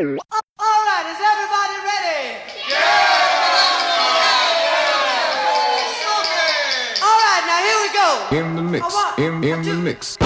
is everybody ready? Yeah! All right, now here we go. In the mix. In, in the mix.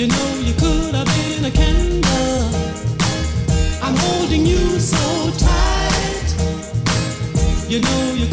The way you do the things you do. The way you do. All day.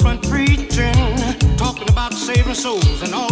Storefront preaching, talking about saving souls and all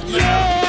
yeah.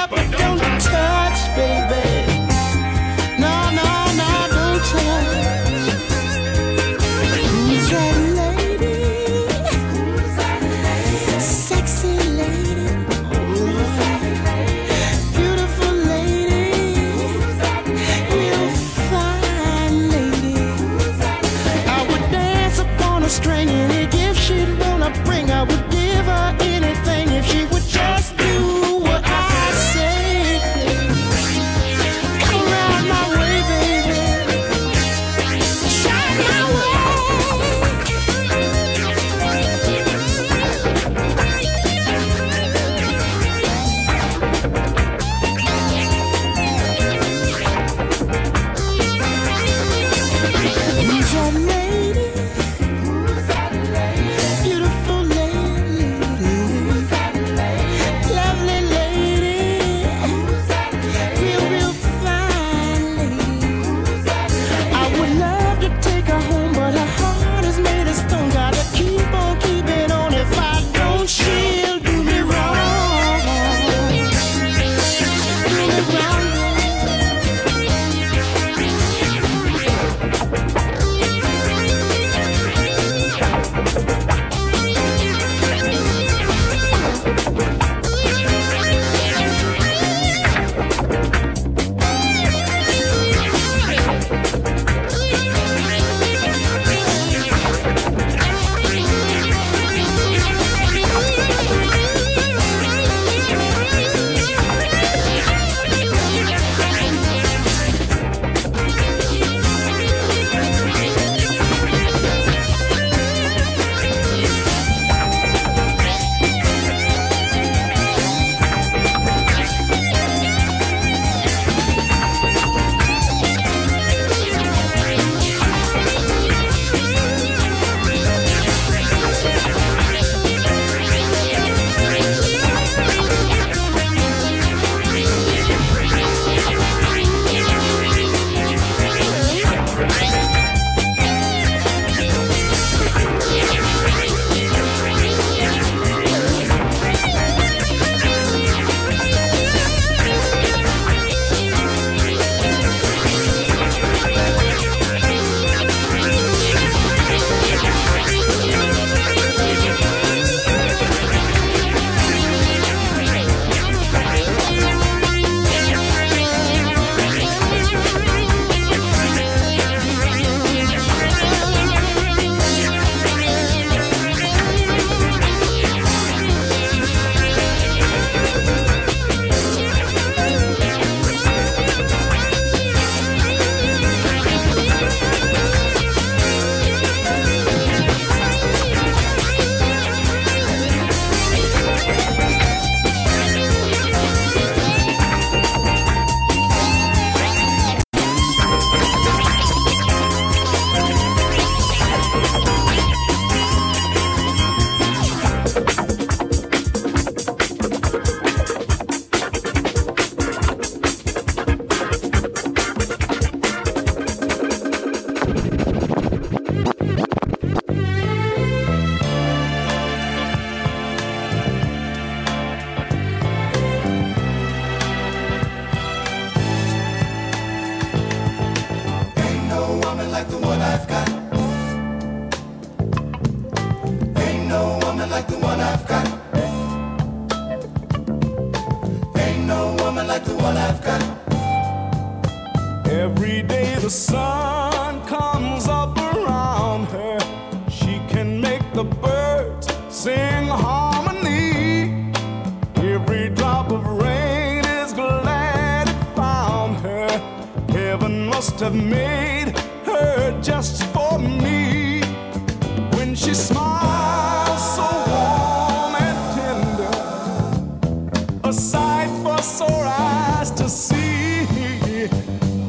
for sore eyes to see.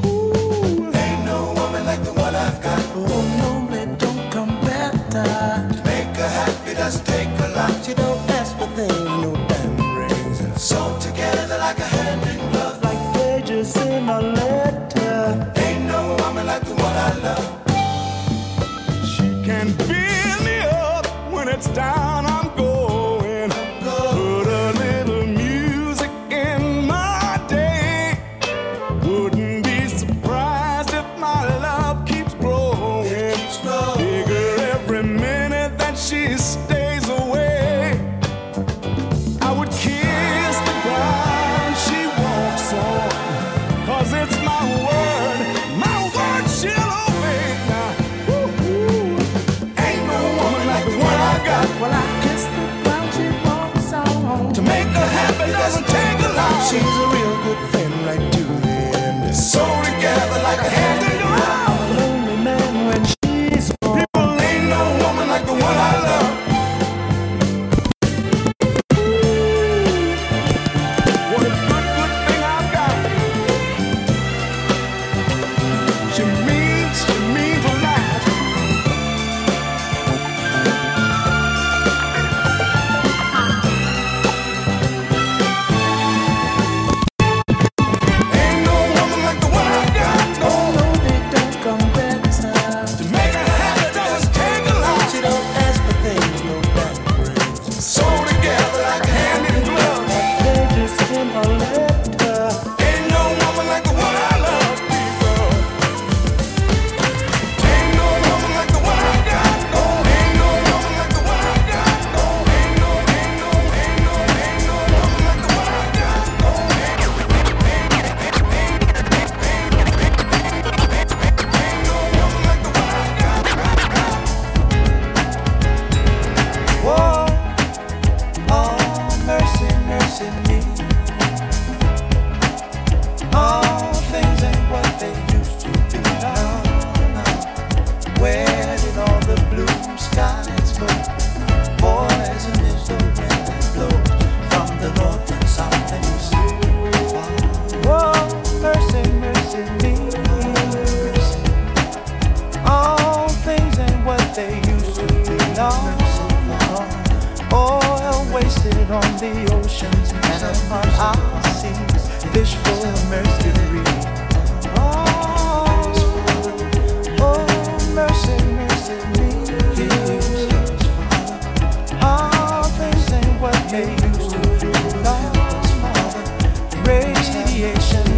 Ooh. Ain't no woman like the one I've got. Oh no, it don't come better. To make her happy doesn't take a lot. She don't ask for things, no diamond rings. And sewn together like a hand in glove, like pages in a letter. Ain't no woman like the one I love. She can build me up when it's down. I'm like a hand.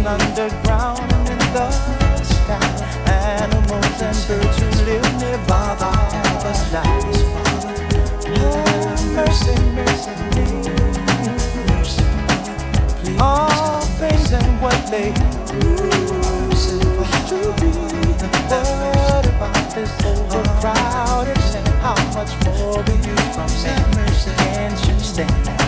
underground and in the sky. Animals and birds who live by mercy, mercy, mercy. All things and what they to be. What about this and how much more you? Can't you stand?